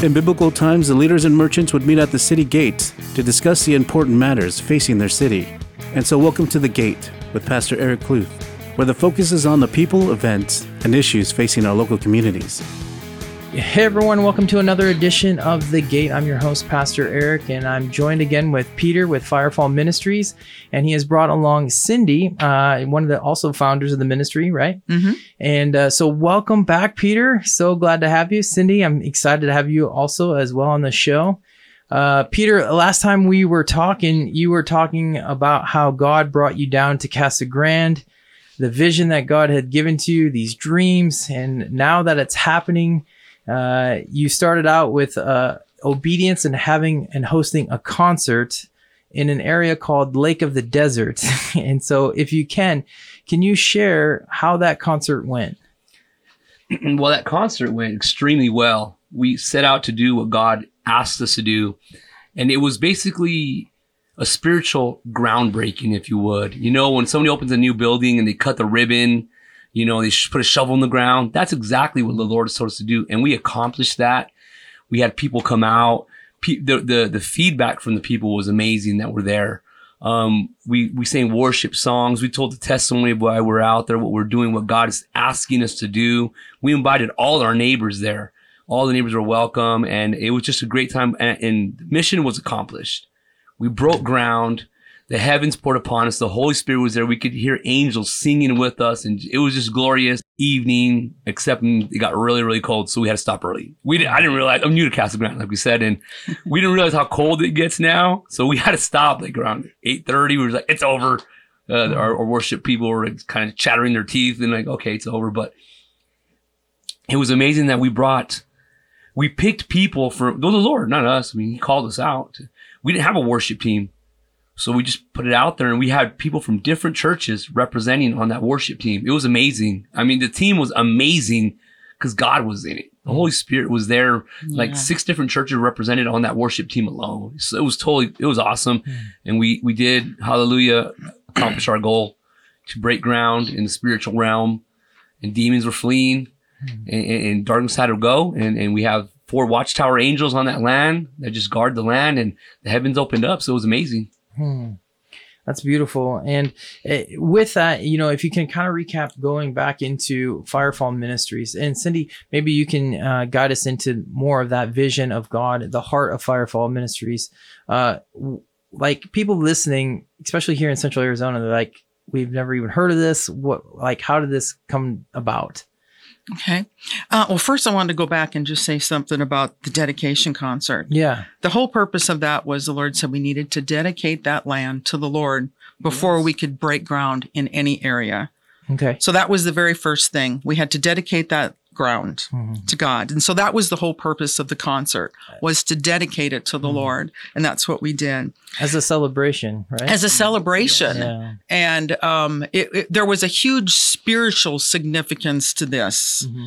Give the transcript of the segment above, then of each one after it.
In biblical times, the leaders and merchants would meet at the city gate to discuss the important matters facing their city. And so, welcome to The Gate with Pastor Eric Kluth, where the focus is on the people, events, and issues facing our local communities. Hey everyone, welcome to another edition of The Gate. I'm your host, Pastor Eric, and I'm joined again with Peter with Firefall Ministries, and he has brought along Cindy, uh, one of the also founders of the ministry, right? Mm-hmm. And uh, so, welcome back, Peter. So glad to have you, Cindy. I'm excited to have you also as well on the show. Uh, Peter, last time we were talking, you were talking about how God brought you down to Casa Grande, the vision that God had given to you, these dreams, and now that it's happening uh, you started out with uh, obedience and having and hosting a concert in an area called Lake of the Desert. and so, if you can, can you share how that concert went? well, that concert went extremely well. We set out to do what God asked us to do, and it was basically a spiritual groundbreaking, if you would. You know, when somebody opens a new building and they cut the ribbon you know, they put a shovel in the ground. That's exactly what the Lord told us to do. And we accomplished that. We had people come out. Pe- the, the, the feedback from the people was amazing that were there. Um, we, we sang worship songs. We told the testimony of why we're out there, what we're doing, what God is asking us to do. We invited all our neighbors there. All the neighbors were welcome and it was just a great time and, and mission was accomplished. We broke ground the heavens poured upon us. The Holy Spirit was there. We could hear angels singing with us, and it was just glorious evening. Except it got really, really cold, so we had to stop early. We didn't, I didn't realize I'm new to Casa Grande, like we said, and we didn't realize how cold it gets now. So we had to stop like around 8:30. We were like, "It's over." Uh, our, our worship people were kind of chattering their teeth and like, "Okay, it's over." But it was amazing that we brought, we picked people for the Lord, not us. I mean, He called us out. We didn't have a worship team so we just put it out there and we had people from different churches representing on that worship team. It was amazing. I mean, the team was amazing because God was in it. The Holy Spirit was there. Like six different churches represented on that worship team alone. So it was totally, it was awesome. Mm. And we, we did, hallelujah, accomplish our goal to break ground in the spiritual realm and demons were fleeing mm. and, and darkness had to go. And, and we have four watchtower angels on that land that just guard the land and the heavens opened up. So it was amazing. Hmm. That's beautiful. And uh, with that, you know, if you can kind of recap going back into Firefall Ministries, and Cindy, maybe you can uh, guide us into more of that vision of God, the heart of Firefall Ministries. Uh, like people listening, especially here in Central Arizona, they're like, we've never even heard of this. What, like, how did this come about? Okay. Uh, well, first, I wanted to go back and just say something about the dedication concert. Yeah. The whole purpose of that was the Lord said we needed to dedicate that land to the Lord before yes. we could break ground in any area. Okay. So that was the very first thing. We had to dedicate that ground mm-hmm. to God. And so that was the whole purpose of the concert was to dedicate it to the mm-hmm. Lord. And that's what we did. As a celebration, right? As a celebration. Yeah. And um, it, it, there was a huge spiritual significance to this. Mm-hmm.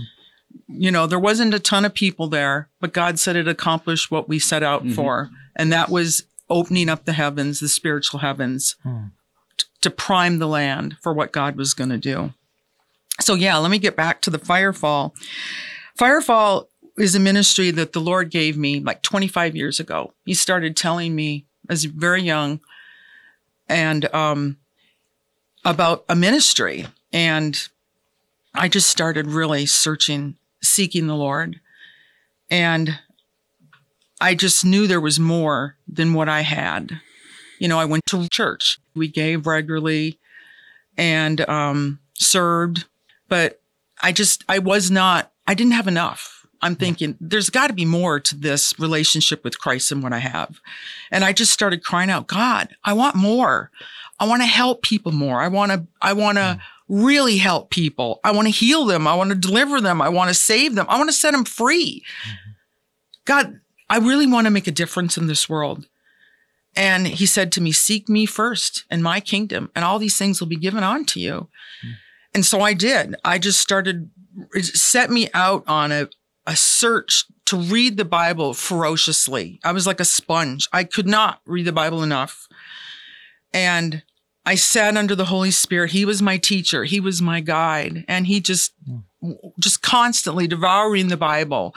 You know, there wasn't a ton of people there, but God said it accomplished what we set out mm-hmm. for. And that was opening up the heavens, the spiritual heavens, hmm. t- to prime the land for what God was going to do. So, yeah, let me get back to the Firefall. Firefall is a ministry that the Lord gave me like 25 years ago. He started telling me as very young and um, about a ministry. And I just started really searching, seeking the Lord. And I just knew there was more than what I had. You know, I went to church. We gave regularly and um, served but I just, I was not, I didn't have enough. I'm thinking there's got to be more to this relationship with Christ than what I have. And I just started crying out, God, I want more. I want to help people more. I want to, I want to mm. really help people. I want to heal them. I want to deliver them. I want to save them. I want to set them free. Mm-hmm. God, I really want to make a difference in this world. And he said to me, Seek me first and my kingdom, and all these things will be given unto you. Mm. And so I did. I just started, it set me out on a, a search to read the Bible ferociously. I was like a sponge. I could not read the Bible enough. And I sat under the Holy Spirit. He was my teacher. He was my guide. And he just hmm. just constantly devouring the Bible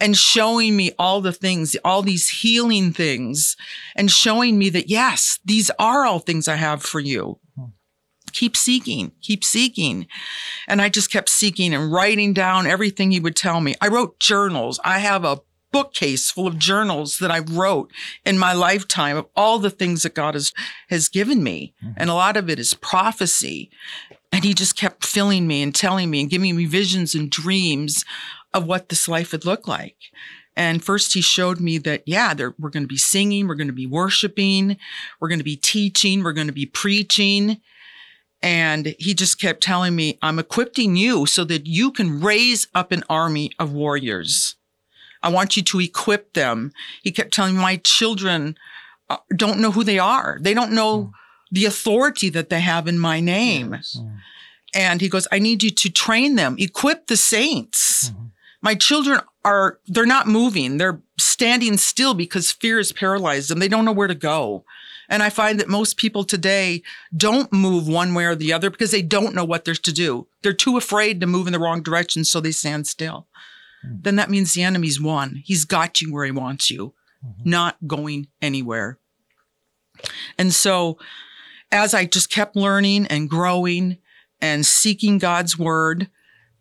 and showing me all the things, all these healing things, and showing me that, yes, these are all things I have for you. Keep seeking, keep seeking. And I just kept seeking and writing down everything he would tell me. I wrote journals. I have a bookcase full of journals that I wrote in my lifetime of all the things that God has, has given me. Mm-hmm. And a lot of it is prophecy. And he just kept filling me and telling me and giving me visions and dreams of what this life would look like. And first, he showed me that, yeah, we're going to be singing, we're going to be worshiping, we're going to be teaching, we're going to be preaching. And he just kept telling me, I'm equipping you so that you can raise up an army of warriors. I want you to equip them. He kept telling me, my children uh, don't know who they are. They don't know mm. the authority that they have in my name. Yes. Mm. And he goes, I need you to train them, equip the saints. Mm-hmm. My children are, they're not moving. They're standing still because fear has paralyzed them. They don't know where to go. And I find that most people today don't move one way or the other because they don't know what there's to do. They're too afraid to move in the wrong direction, so they stand still. Mm-hmm. Then that means the enemy's won. He's got you where he wants you, mm-hmm. not going anywhere. And so as I just kept learning and growing and seeking God's word,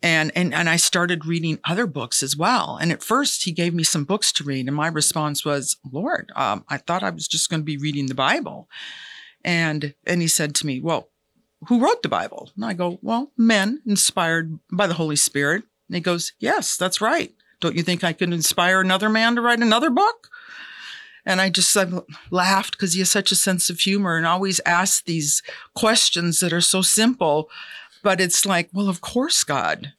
and, and, and I started reading other books as well. And at first he gave me some books to read. And my response was, Lord, um, I thought I was just going to be reading the Bible. And, and he said to me, well, who wrote the Bible? And I go, well, men inspired by the Holy Spirit. And he goes, yes, that's right. Don't you think I could inspire another man to write another book? And I just I laughed because he has such a sense of humor and always asks these questions that are so simple. But it's like, well, of course, God.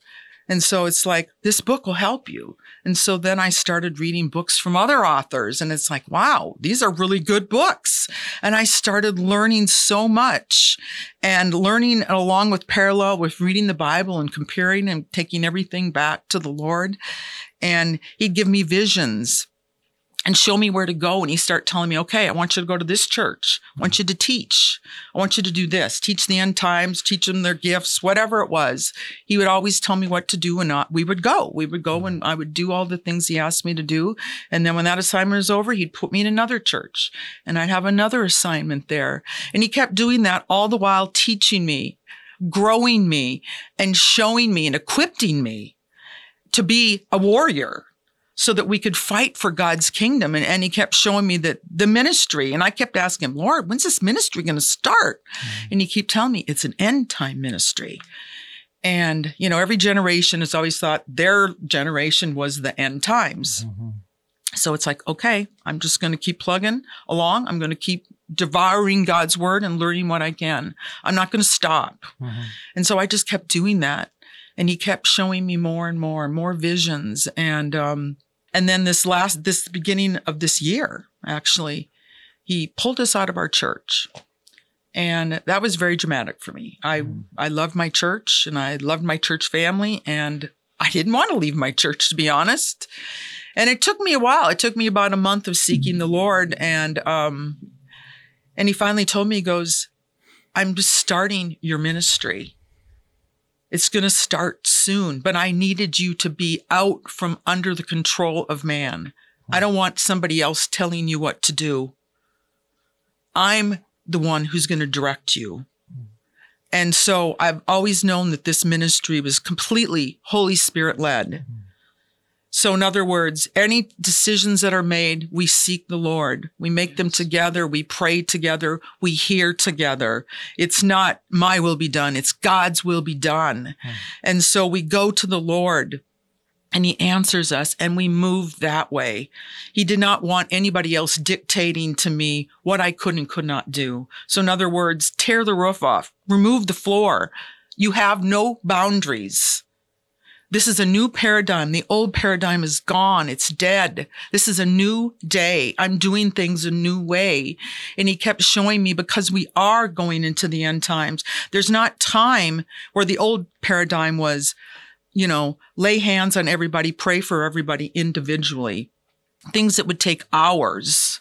And so it's like, this book will help you. And so then I started reading books from other authors and it's like, wow, these are really good books. And I started learning so much and learning along with parallel with reading the Bible and comparing and taking everything back to the Lord. And he'd give me visions and show me where to go. And he start telling me, okay, I want you to go to this church. I want you to teach. I want you to do this, teach the end times, teach them their gifts, whatever it was. He would always tell me what to do and not, we would go. We would go and I would do all the things he asked me to do. And then when that assignment was over, he'd put me in another church and I'd have another assignment there. And he kept doing that all the while teaching me, growing me and showing me and equipping me to be a warrior so that we could fight for God's kingdom. And, and he kept showing me that the ministry, and I kept asking him, Lord, when's this ministry going to start? Mm-hmm. And he kept telling me it's an end time ministry. And, you know, every generation has always thought their generation was the end times. Mm-hmm. So it's like, okay, I'm just going to keep plugging along. I'm going to keep devouring God's word and learning what I can. I'm not going to stop. Mm-hmm. And so I just kept doing that. And he kept showing me more and more and more visions. And, um, and then this last, this beginning of this year, actually, he pulled us out of our church. And that was very dramatic for me. I, mm. I loved my church and I loved my church family and I didn't want to leave my church, to be honest. And it took me a while. It took me about a month of seeking the Lord. And, um, and he finally told me, he goes, I'm just starting your ministry. It's going to start soon, but I needed you to be out from under the control of man. I don't want somebody else telling you what to do. I'm the one who's going to direct you. And so I've always known that this ministry was completely Holy Spirit led. So, in other words, any decisions that are made, we seek the Lord. We make them together. We pray together. We hear together. It's not my will be done. It's God's will be done. Hmm. And so we go to the Lord and he answers us and we move that way. He did not want anybody else dictating to me what I could and could not do. So, in other words, tear the roof off, remove the floor. You have no boundaries. This is a new paradigm. The old paradigm is gone. It's dead. This is a new day. I'm doing things a new way. And he kept showing me because we are going into the end times. There's not time where the old paradigm was, you know, lay hands on everybody, pray for everybody individually. Things that would take hours,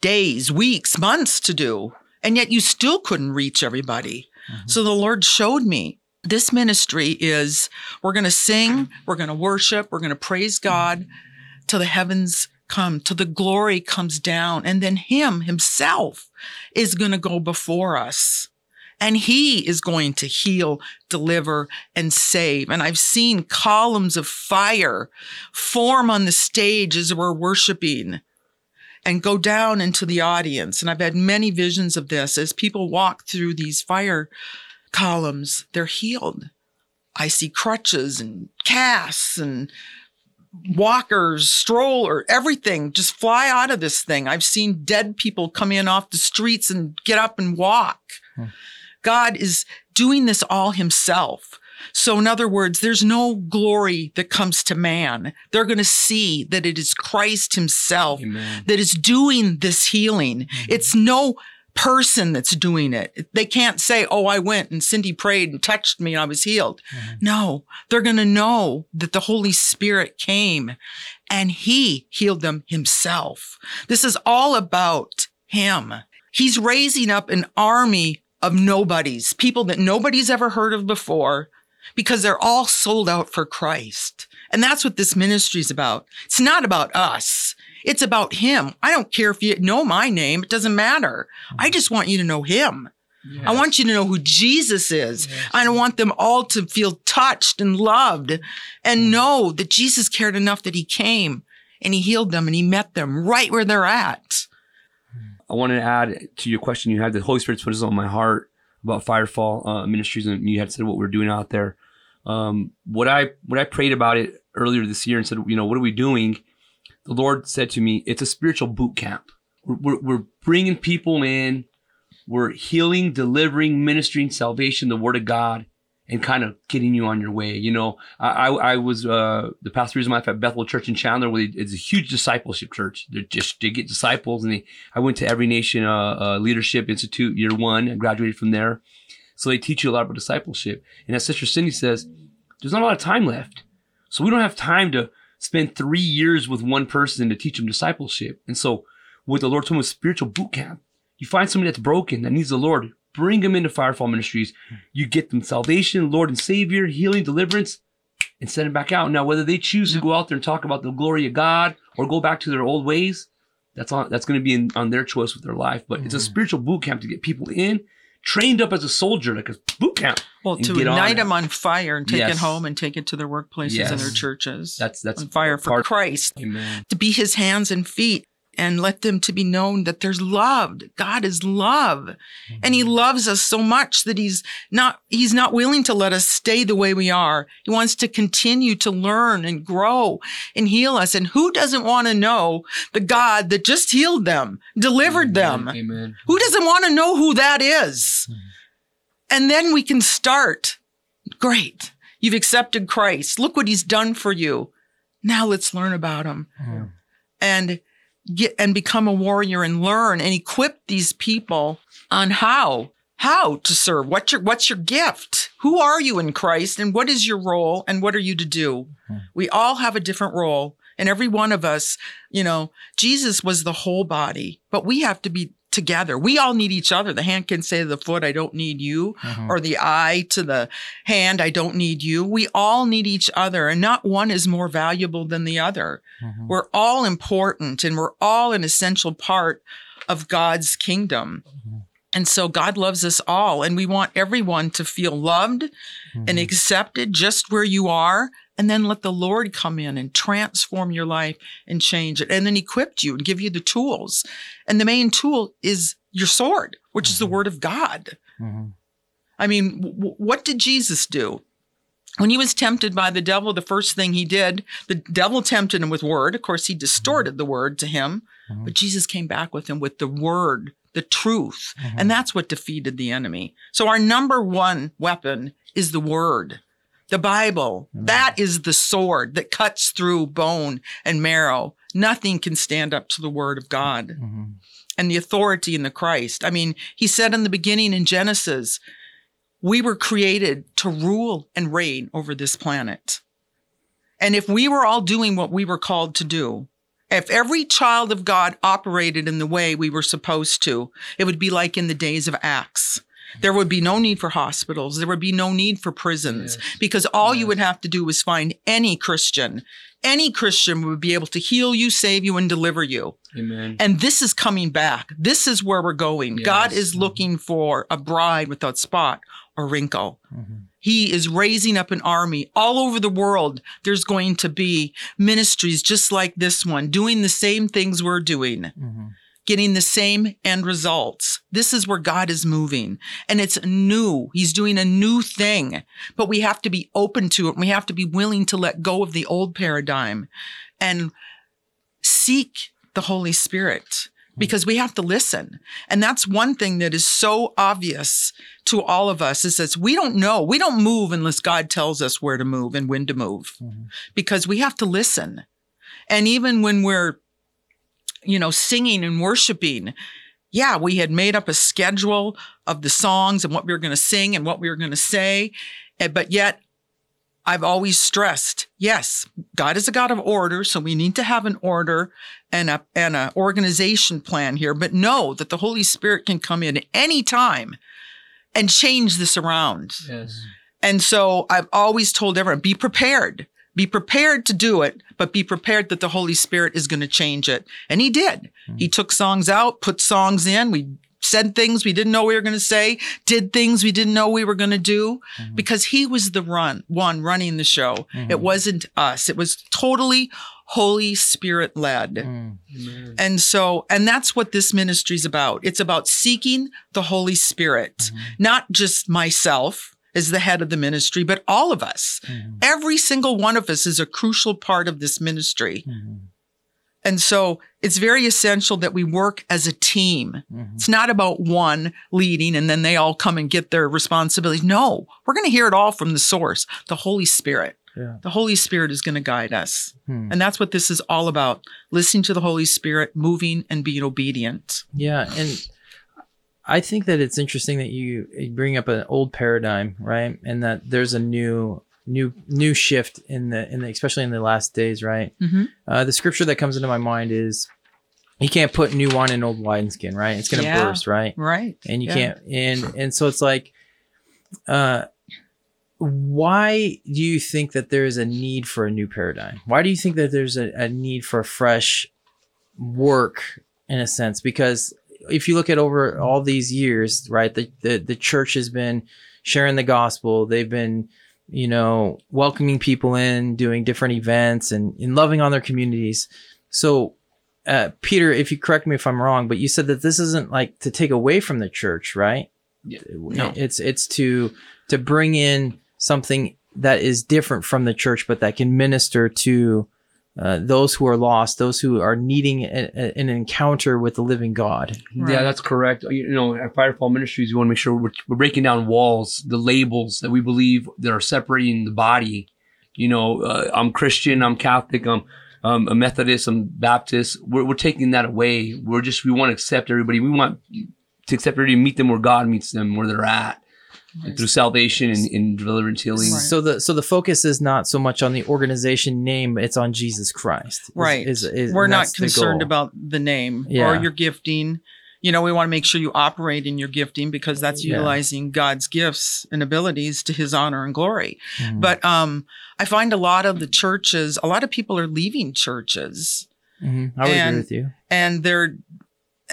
days, weeks, months to do. And yet you still couldn't reach everybody. Mm-hmm. So the Lord showed me this ministry is we're going to sing, we're going to worship, we're going to praise God till the heavens come, till the glory comes down. And then Him Himself is going to go before us. And He is going to heal, deliver, and save. And I've seen columns of fire form on the stage as we're worshiping and go down into the audience. And I've had many visions of this as people walk through these fire columns, they're healed. I see crutches and casts and walkers, stroller, everything just fly out of this thing. I've seen dead people come in off the streets and get up and walk. Hmm. God is doing this all himself. So, in other words, there's no glory that comes to man. They're going to see that it is Christ Himself Amen. that is doing this healing. Mm-hmm. It's no person that's doing it. They can't say, Oh, I went and Cindy prayed and touched me and I was healed. Mm-hmm. No, they're going to know that the Holy Spirit came and he healed them himself. This is all about him. He's raising up an army of nobodies, people that nobody's ever heard of before because they're all sold out for Christ. And that's what this ministry is about. It's not about us. It's about him. I don't care if you know my name. It doesn't matter. I just want you to know him. Yes. I want you to know who Jesus is. Yes. I want them all to feel touched and loved and mm. know that Jesus cared enough that he came and he healed them and he met them right where they're at. I wanted to add to your question you had the Holy Spirit's put this on my heart about Firefall uh, Ministries and you had said what we're doing out there. Um, what I what I prayed about it earlier this year and said, you know, what are we doing? The Lord said to me, it's a spiritual boot camp. We're, we're, we're bringing people in. We're healing, delivering, ministering salvation, the word of God, and kind of getting you on your way. You know, I, I was uh, the past three years of my life at Bethel Church in Chandler, where it's a huge discipleship church. They're just to get disciples, and they, I went to Every Nation uh, uh, Leadership Institute year one. I graduated from there, so they teach you a lot about discipleship. And as Sister Cindy says, there's not a lot of time left, so we don't have time to spend three years with one person to teach them discipleship. And so, what the Lord told me was spiritual boot camp. You find somebody that's broken that needs the Lord, bring them into Firefall Ministries. You get them salvation, Lord and Savior, healing, deliverance, and send them back out. Now, whether they choose to go out there and talk about the glory of God or go back to their old ways, that's on that's going to be in, on their choice with their life. But mm-hmm. it's a mm-hmm. spiritual boot camp to get people in trained up as a soldier, like a boot camp. Well, to ignite them on fire and take yes. it home and take it to their workplaces yes. and their churches. That's that's on fire for Christ. Amen. To be His hands and feet and let them to be known that there's love. God is love. Mm-hmm. And he loves us so much that he's not, he's not willing to let us stay the way we are. He wants to continue to learn and grow and heal us. And who doesn't want to know the God that just healed them, delivered Amen. them? Amen. Who doesn't want to know who that is? Mm-hmm. And then we can start. Great. You've accepted Christ. Look what he's done for you. Now let's learn about him. Mm-hmm. And get and become a warrior and learn and equip these people on how how to serve. What's your what's your gift? Who are you in christ and what is your role and what are you to do? Mm-hmm. we all have a different role and every one of us you know jesus was the whole body but we have to be together. We all need each other. The hand can say to the foot, I don't need you, mm-hmm. or the eye to the hand, I don't need you. We all need each other, and not one is more valuable than the other. Mm-hmm. We're all important and we're all an essential part of God's kingdom. Mm-hmm. And so God loves us all, and we want everyone to feel loved and mm-hmm. accepted just where you are and then let the Lord come in and transform your life and change it and then equip you and give you the tools. And the main tool is your sword, which mm-hmm. is the mm-hmm. word of God. Mm-hmm. I mean, w- what did Jesus do? When he was tempted by the devil, the first thing he did, the devil tempted him with word. Of course, he distorted the word to him, mm-hmm. but Jesus came back with him with the word, the truth. And mm-hmm. that's what defeated the enemy. So our number one weapon is the word the Bible. Mm-hmm. That is the sword that cuts through bone and marrow. Nothing can stand up to the word of God mm-hmm. and the authority in the Christ. I mean, he said in the beginning in Genesis, we were created to rule and reign over this planet. And if we were all doing what we were called to do, if every child of God operated in the way we were supposed to, it would be like in the days of Acts There would be no need for hospitals. There would be no need for prisons because all you would have to do is find any Christian. Any Christian would be able to heal you, save you, and deliver you. Amen. And this is coming back. This is where we're going. God is looking for a bride without spot or wrinkle. Mhm. He is raising up an army all over the world. There's going to be ministries just like this one, doing the same things we're doing, Mhm. getting the same end results. This is where God is moving. And it's new. He's doing a new thing, but we have to be open to it. We have to be willing to let go of the old paradigm and seek the Holy Spirit because we have to listen. And that's one thing that is so obvious to all of us is that we don't know. We don't move unless God tells us where to move and when to move Mhm. because we have to listen. And even when we're, you know, singing and worshiping, yeah, we had made up a schedule of the songs and what we were going to sing and what we were going to say. eh, But yet, I've always stressed, yes, God is a God of order, so we need to have an order and a and a organization plan here. But know that the Holy Spirit can come in any time and change this around. Yes. And so I've always told everyone, be prepared. Be prepared to do it, but be prepared that the Holy Spirit is going to change it. And he did. He mm. took songs out, put songs in. We said things we didn't know we were going to say, did things we didn't know we were going to do because he was the run one running the show. It wasn't us. It was totally Holy Spirit led. Mm. Amen. And so, and that's what this ministry is about. It's about seeking the Holy Spirit, not just myself as the head of the ministry, but all of us. Mhm. Every single one of us is a crucial part of this ministry. And so it's very essential that we work as a team. Mhm. It's not about one leading and then they all come and get their responsibilities. No, we're going to hear it all from the source, the Holy Spirit. Yeah. The Holy Spirit is going to guide us. Hmm. And that's what this is all about listening to the Holy Spirit, moving and being obedient. Yeah, and I think that it's interesting that you bring up an old paradigm, right? And that there's a new new new shift in the in the especially in the last days, right? Mhm. Uh, the scripture that comes into my mind is you can't put new wine in old wineskin, right? It's gonna Yeah. burst, right? Right. and you Yeah. can't and and so it's like uh why do you think that there is a need for a new paradigm why do you think that there's a, a need for fresh work in a sense because if you look at over all these years right the the, the church has been sharing the gospel they've been you know welcoming people in doing different events and, and loving on their communities so uh, Peter, if you correct me if I'm wrong, but you said that this isn't like to take away from the church, right? Yeah. No. It's it's to to bring in something that is different from the church, but that can minister to uh, those who are lost, those who are needing a, a- an encounter with the living God. Right. Yeah, that's correct. You know, at Firefall Ministries, we want to make sure we're, we're breaking down walls, the labels that we believe that are separating the body. You know, uh, I'm Christian, I'm Catholic, I'm um, a Methodist, I'm Baptist. We're, we're taking that away. We're just, we want to accept everybody. We want to accept everybody, meet them where God meets them, where they're at, and through salvation and, and deliverance, healing. Right. So the so the focus is not so much on the organization name; it's on Jesus Christ. Right. is- is- We're not that's the concerned about the name Yeah. or your gifting. You know, we want to make sure you operate in your gifting because that's Yeah. utilizing God's gifts and abilities to his honor and glory. Mhm. But um I find a lot of the churches, a lot of people are leaving churches Mhm. I would and- agree with you. and they're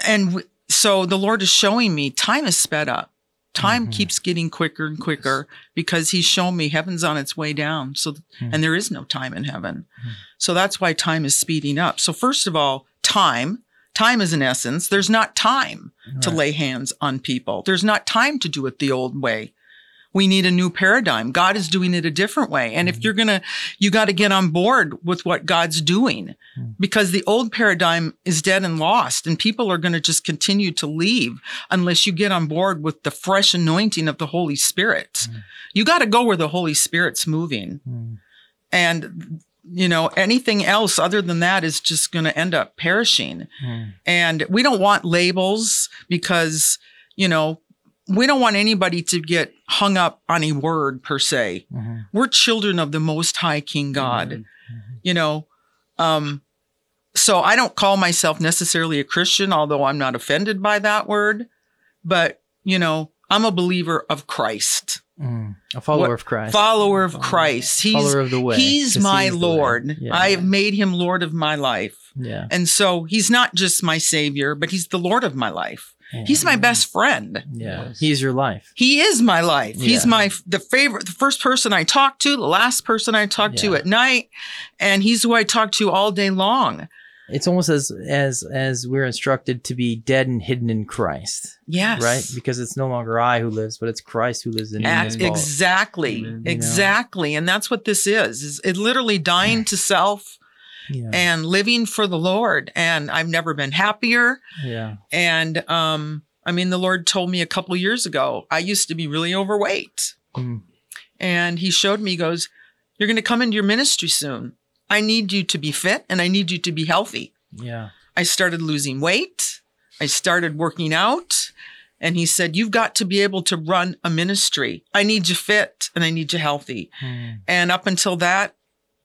and w- so the Lord is showing me time is sped up. Time Mhm. keeps getting quicker and quicker because he's shown me heaven's on its way down. So Mhm. and there is no time in heaven. Mhm. So that's why time is speeding up. So first of all, time, time is an essence. There's not time to lay hands on people. There's not time to do it the old way. We need a new paradigm. God is doing it a different way. And if you're going to, you got to get on board with what God's doing Mm. because the old paradigm is dead and lost and people are going to just continue to leave unless you get on board with the fresh anointing of the Holy Spirit. Mm. You got to go where the Holy Spirit's moving. Mhm. And, you know, anything else other than that is just going to end up perishing. Mhm. And we don't want labels because, you know, we don't want anybody to get hung up on a word per se. Mhm. We're children of the most high King God, Amen. you know. Um so I don't call myself necessarily a Christian although I'm not offended by that word, but you know, I'm a believer of Christ. Mm, a follower What- of Christ. Follower of Christ. He's follower of the way. He's my. Lord. Yeah. I have made him Lord of my life. yeah. And so he's not just my savior, but he's the Lord of my life. Yeah. He's my best friend. Yeah. Yes. He's your life. He is my life. He's my the favorite, the first person I talk to, the last person I talk to at night, and he's who I talk to all day long. It's almost as as as we're instructed to be dead and hidden in Christ, Yes. right? Because it's no longer I who lives, but it's Christ who lives in me. At- It's Amen. called- exactly. Amen. You know? Exactly. And that's what this is. Is it literally dying to self Yeah. and living for the Lord. And I've never been happier. yeah. And um, I mean, the Lord told me a couple years ago, I used to be really overweight. Mm. And he showed me, he goes, You're going to come into your ministry soon. I need you to be fit and I need you to be healthy. Yeah. I started losing weight. I started working out. And he said, You've got to be able to run a ministry. I need you fit and I need you healthy. Mm. And up until that,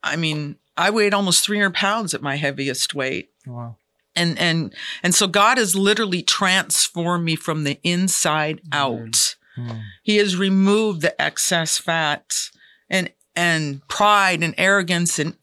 I mean, I weighed almost 300 pounds at my heaviest weight. Wow. And, and, and so God has literally transformed me from the inside Amen. out. Mm. He has removed the excess fat and, and pride and arrogance and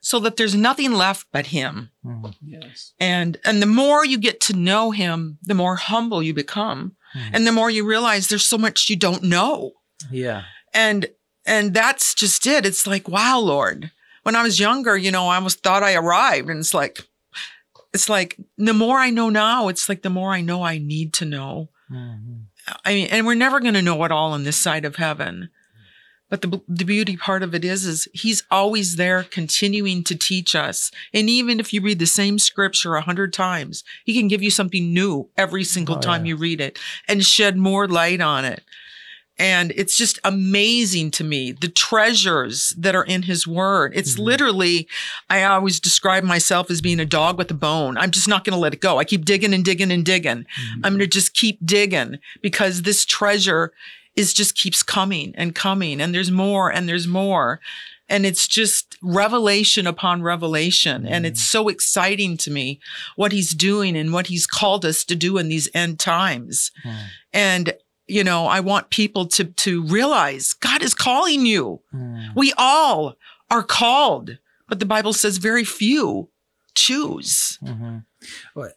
so that there's nothing left but him. Mm. Yes. And and the more you get to know him, the more humble you become. Mhm. And the more you realize there's so much you don't know. Yeah. And and that's just it. It's like, wow, Lord. When I was younger, you know, I almost thought I arrived. And it's like it's like the more I know now, it's like the more I know I need to know. Mhm. I mean, and we're never going to know it all on this side of heaven. But the, the beauty part of it is, is he's always there continuing to teach us. And even if you read the same scripture a hundred times, he can give you something new every single Oh, time yeah. you read it and shed more light on it. And it's just amazing to me the treasures that are in his word. It's Mhm. literally, I always describe myself as being a dog with a bone. I'm just not going to let it go. I keep digging and digging and digging. I'm going to just keep digging because this treasure is just keeps coming and coming and there's more and there's more. And it's just revelation upon revelation. And it's so exciting to me what he's doing and what he's called us to do in these end times. Mm. And, you know, I want people to, to realize God is calling you. Mm. We all are called, but the Bible says very few choose. Mhm. What-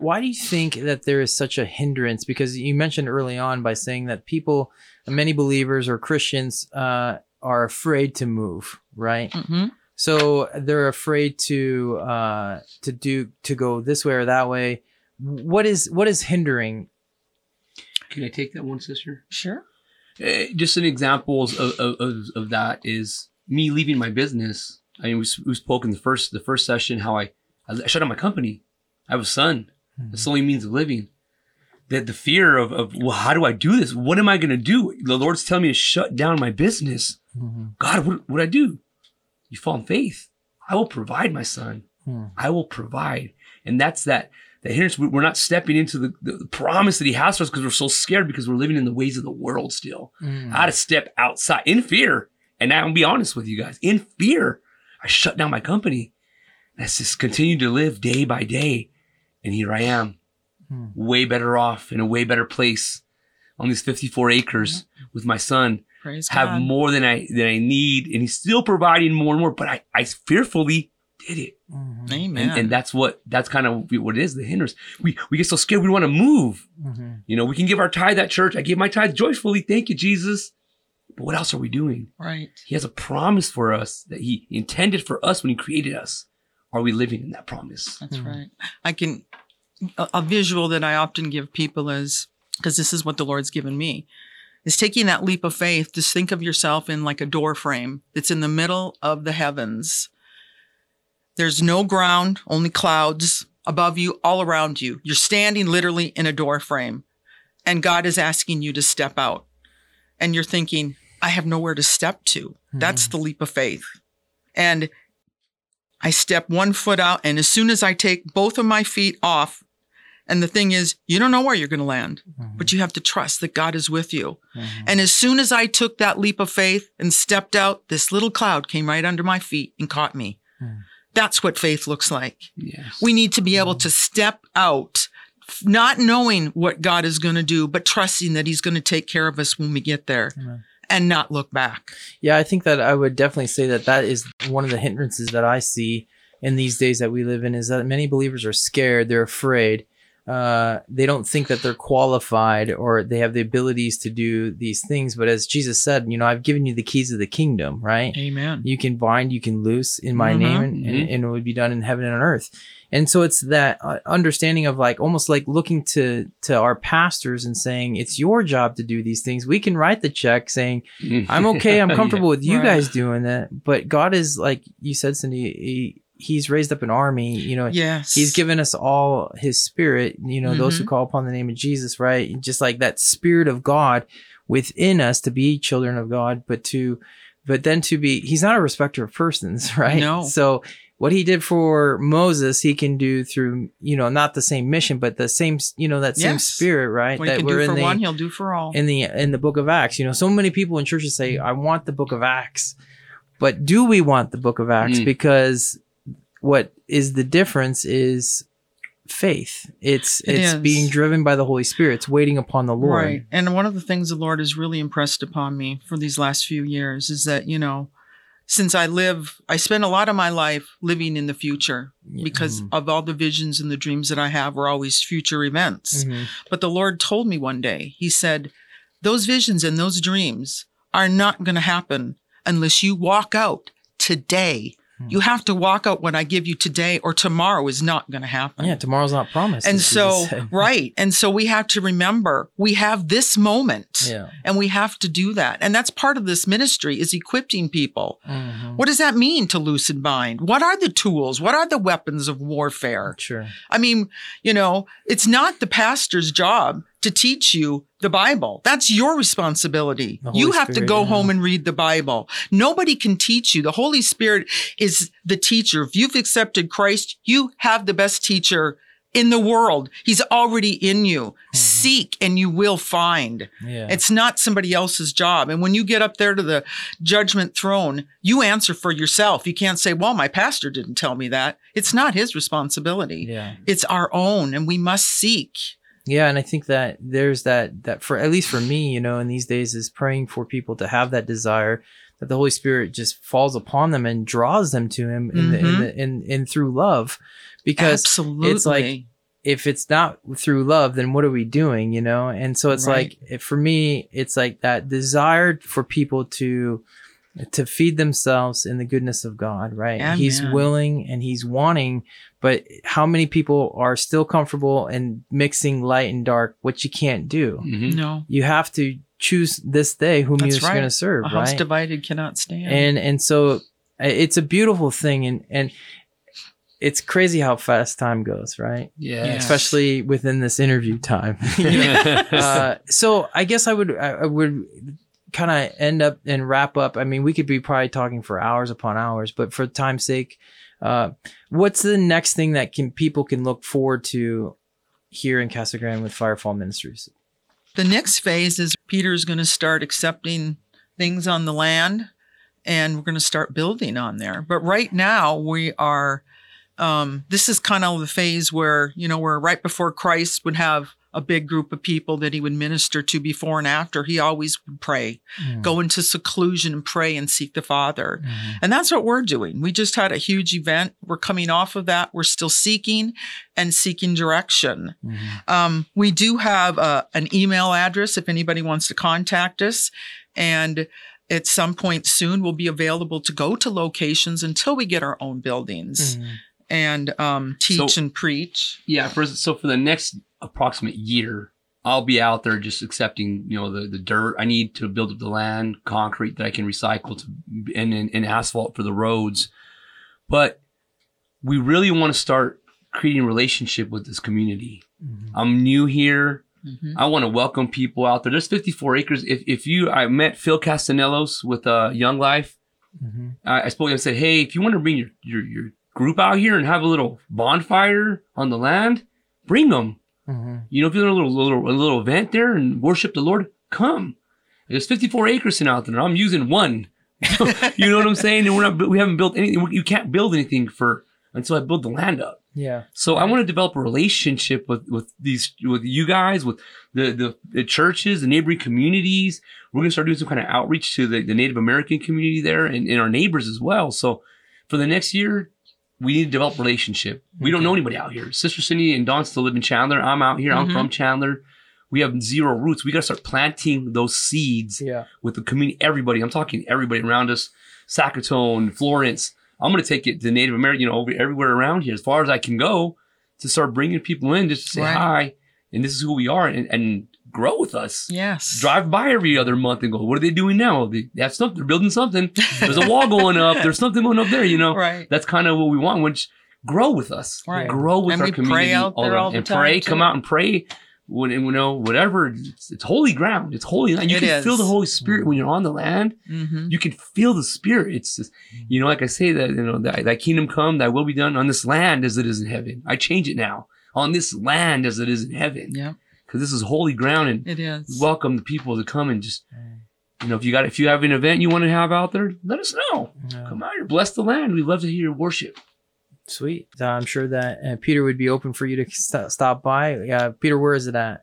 Why do you think that there is such a hindrance? Because you mentioned early on by saying that people, many believers or Christians, uh, are afraid to move, right? Mhm. So they're afraid to uh, to do to go this way or that way. What is what is hindering? Can I take that one, sister? Sure. Uh, just an examples of, of, of, that is me leaving my business. I mean, we, we spoke in the first the first session how I, I shut down my company. I have a son. That's the only means of living. That the fear of, of well, how do I do this? What am I going to do? The Lord's telling me to shut down my business. Mhm. God, what would I do? You fall in faith. I will provide, my son. Hmm. I will provide. And that's that. That hindrance. We- We're not stepping into the, the promise that He has for us because we're so scared because we're living in the ways of the world still. Mm. I had to step outside in fear. And I'm gonna be honest with you guys. In fear, I shut down my company. I just continued to live day by day. And here I am, Hmm. way better off in a way better place on these 54 acres with my son. Praise Have God. more than I than I need, and he's still providing more and more. But I, I fearfully did it. Mhm. Amen. And, and that's what that's kind of what it is, the hindrance. We we get so scared we want to move. Mhm. You know, we can give our tithe at church. I give my tithe joyfully. Thank you, Jesus. But what else are we doing? right. He has a promise for us that he intended for us when he created us. Are we living in that promise? That's Mhm. right. I can, a, a visual that I often give people is because this is what the Lord's given me is taking that leap of faith. Just think of yourself in like a door frame that's in the middle of the heavens. There's no ground, only clouds above you, all around you. You're standing literally in a door frame, and God is asking you to step out. And you're thinking, I have nowhere to step to. That's the leap of faith. And I step one foot out, and as soon as I take both of my feet off, and the thing is, you don't know where you're going to land, Mhm. but you have to trust that God is with you. Mhm. And as soon as I took that leap of faith and stepped out, this little cloud came right under my feet and caught me. Hmm. That's what faith looks like. Yes. We need to be able to step out not knowing what God is going to do, but trusting that He's going to take care of us when we get there Amen. and not look back. Yeah, I think that I would definitely say that that is one of the hindrances that I see in these days that we live in is that many believers are scared, they're afraid. Uh, they don't think that they're qualified or they have the abilities to do these things. But as Jesus said, you know, I've given you the keys of the kingdom, right? Amen. You can bind, you can loose in my Mhm. name, and, and, Mhm. and it would be done in heaven and on earth. And so it's that uh, understanding of like almost like looking to to our pastors and saying it's your job to do these things. We can write the check saying I'm okay. I'm comfortable with you Right. guys doing that. But God is like you said, Cindy. He, he's raised up an army. You know, Yes. He's given us all His Spirit. You know, those who Mhm. call upon the name of Jesus, right? Just like that Spirit of God within us to be children of God, but to, but then to be. He's not a respecter of persons, right? No. So. What he did for Moses, he can do through, you know, not the same mission, but the same, you know, that same Yes. spirit, right? What he that can we're do in for the, one, he'll do for all. in the in the book of acts you know so many people in churches say i want the book of acts but do we want the book of acts Mm. because what is the difference is faith it's It it's is. being driven by the holy spirit it's waiting upon the lord Right. And one of the things the Lord has really impressed upon me for these last few years is that, you know, since I live, I spend a lot of my life living in the future Yeah. because Mhm. of all the visions and the dreams that I have are always future events. Mhm. But the Lord told me one day, He said, those visions and those dreams are not going to happen unless you walk out today. Hmm. You have to walk out what I give you today, or tomorrow is not going to happen. yeah tomorrow's not promised And so, right. And so we have to remember we have this moment yeah and we have to do that. And that's part of this ministry is equipping people. Mhm. What does that mean to and bind? What are the tools? What are the weapons of warfare? sure I mean, you know, it's not the pastor's job to teach you the Bible. That's your responsibility. You have to go yeah. home and read the Bible. Nobody can teach you. The Holy Spirit is the teacher. If you've accepted Christ, you have the best teacher in the world. He's already in you. Seek and you will find. yeah It's not somebody else's job. And when you get up there to the judgment throne, you answer for yourself. You can't say, well, my pastor didn't tell me that. It's not his responsibility. yeah It's our own and we must seek. Yeah, and I think that there's that that for at least for me, you know, in these days is praying for people to have that desire that the Holy Spirit just falls upon them and draws them to Him in the, in, Mhm. the, in in through love, because Absolutely. it's like if it's not through love, then what are we doing, you know? And so it's Right. like for me, it's like that desire for people to to feed themselves in the goodness of God, right? He's willing and he's wanting, but how many people are still comfortable in mixing light and dark, which you can't do. Mhm. no, You have to choose this day whom That's you're right. going to serve, a house right? divided cannot stand. and and so it's a beautiful thing and and it's crazy how fast time goes, right? Yeah. Especially within this interview time. Uh, so I guess I would I, I would kind of end up and wrap up. I mean, we could be probably talking for hours upon hours, but for time's sake, uh, what's the next thing that can people can look forward to here in Casa Grande with Firefall Ministries? the next phase is Peter's going to start accepting things on the land and we're going to start building on there. But right now we are, um, this is kind of the phase where, you know, we're right before Christ would have a big group of people that he would minister to before and after, he always would pray, go into seclusion and pray and seek the Father. Mhm. And that's what we're doing. We just had a huge event. We're coming off of that. We're still seeking and seeking direction. Mhm. Um, we do have uh, an email address if anybody wants to contact us. And at some point soon, we'll be available to go to locations until we get our own buildings Mhm. And um, teach So- and preach. Yeah, for so for the next approximate year, I'll be out there just accepting, you know, the, the dirt I need to build up the land, concrete that I can recycle to and, and, and asphalt for the roads. But we really want to start creating a relationship with this community. Mhm. I'm new here. Mhm. I want to welcome people out there. There's 54 acres. If, if you, I met Phil Castanelos with uh, Young Life. Mhm. I, I spoke. and said, "Hey, if you want to bring your, your your group out here and have a little bonfire on the land, bring them. Mhm. You know, if you want a little little a little event there and worship the Lord, come. There's 54 acres in out there. I'm using one. you know what I'm saying? And we're not. We haven't built anything. You can't build anything for until I build the land up. Yeah. So I want to develop a relationship with with these with you guys, with the the, the churches, the neighboring communities. We're gonna start doing some kind of outreach to the, the Native American community there and, and our neighbors as well. So for the next year, we need to develop relationship. We don't know anybody out here. Sister Cindy and Don still live in Chandler. I'm out here. I'm Mhm. from Chandler. We have zero roots. We got to start planting those seeds Yeah. with the community. Everybody. I'm talking everybody around us. Sacaton, Florence. I'm going to take it to Native American, you know, over everywhere around here as far as I can go to start bringing people in just to say Right. hi and this is who we are and, and grow with us. Yes. Drive by every other month and go, what are they doing now? They they have something. They're building something. There's a wall going up. There's something going up there. You know, Right. that's kind of what we want. Which grow with us, Right. Grow with And our we pray community out there around. all the and time, pray. too. Come out and pray. When you know whatever, it's, it's holy ground. It's holy land. You It can feel the Holy Spirit when you're on the land. hmm You can feel the Spirit. It's just, you know, like I say that you know, thy, thy kingdom come, thy will be done on this land as it is in heaven. I change it now on this land as it is in heaven Yeah, because this is holy ground and it is. welcome the people to come and just you know if you got if you have an event you want to have out there let us know Yeah. come out here bless the land we'd love to hear your worship Sweet. I'm sure that uh, Peter would be open for you to st- stop by. Yeah, Peter, where is it at?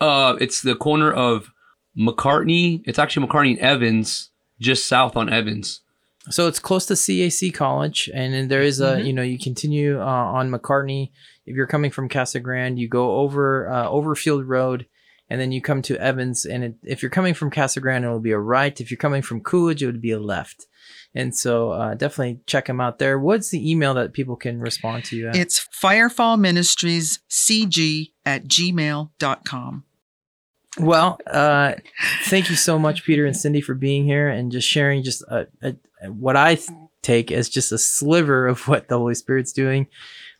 uh it's the corner of mccartney it's actually mccartney and evans just south on evans So it's close to CAC College, and then there is a Mhm. you know you continue uh, on McCartney. If you're coming from Casa Grande, you go over uh, Overfield Road, and then you come to Evans. And it, if you're coming from Casa Grande, it will be a right. If you're coming from Coolidge, it would be a left. And so uh, definitely check them out there. What's the email that people can respond to you at? It's Firefall Ministries CG at gmail.com. Well, uh, thank you so much, Peter and Cindy, for being here and just sharing just a, a, what I th- take as just a sliver of what the Holy Spirit's doing.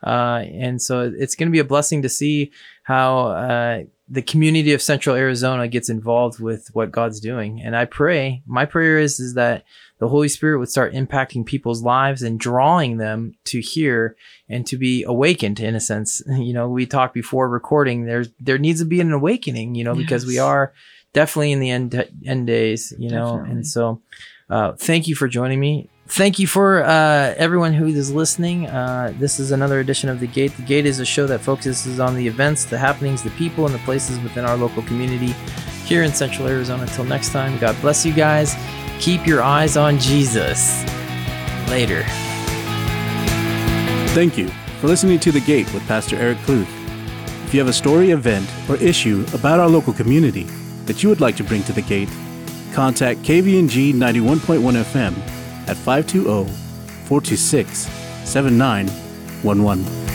Uh, and so it's going to be a blessing to see how uh, the community of Central Arizona gets involved with what God's doing. And I pray, my prayer is, is that the Holy Spirit would start impacting people's lives and drawing them to hear and to be awakened in a sense. You know, we talked before recording, there's, there needs to be an awakening, you know, because we are definitely in the end, end days, you know, Definitely. and so, uh, thank you for joining me. Thank you for uh, everyone who is listening. Uh, this is another edition of The Gate. The Gate is a show that focuses on the events, the happenings, the people, and the places within our local community here in Central Arizona. Until next time, God bless you guys. Keep your eyes on Jesus. Later. Thank you for listening to The Gate with Pastor Eric Cluth. If you have a story, event, or issue about our local community that you would like to bring to The Gate, contact KVNG 91.1 FM at 520 426 7911.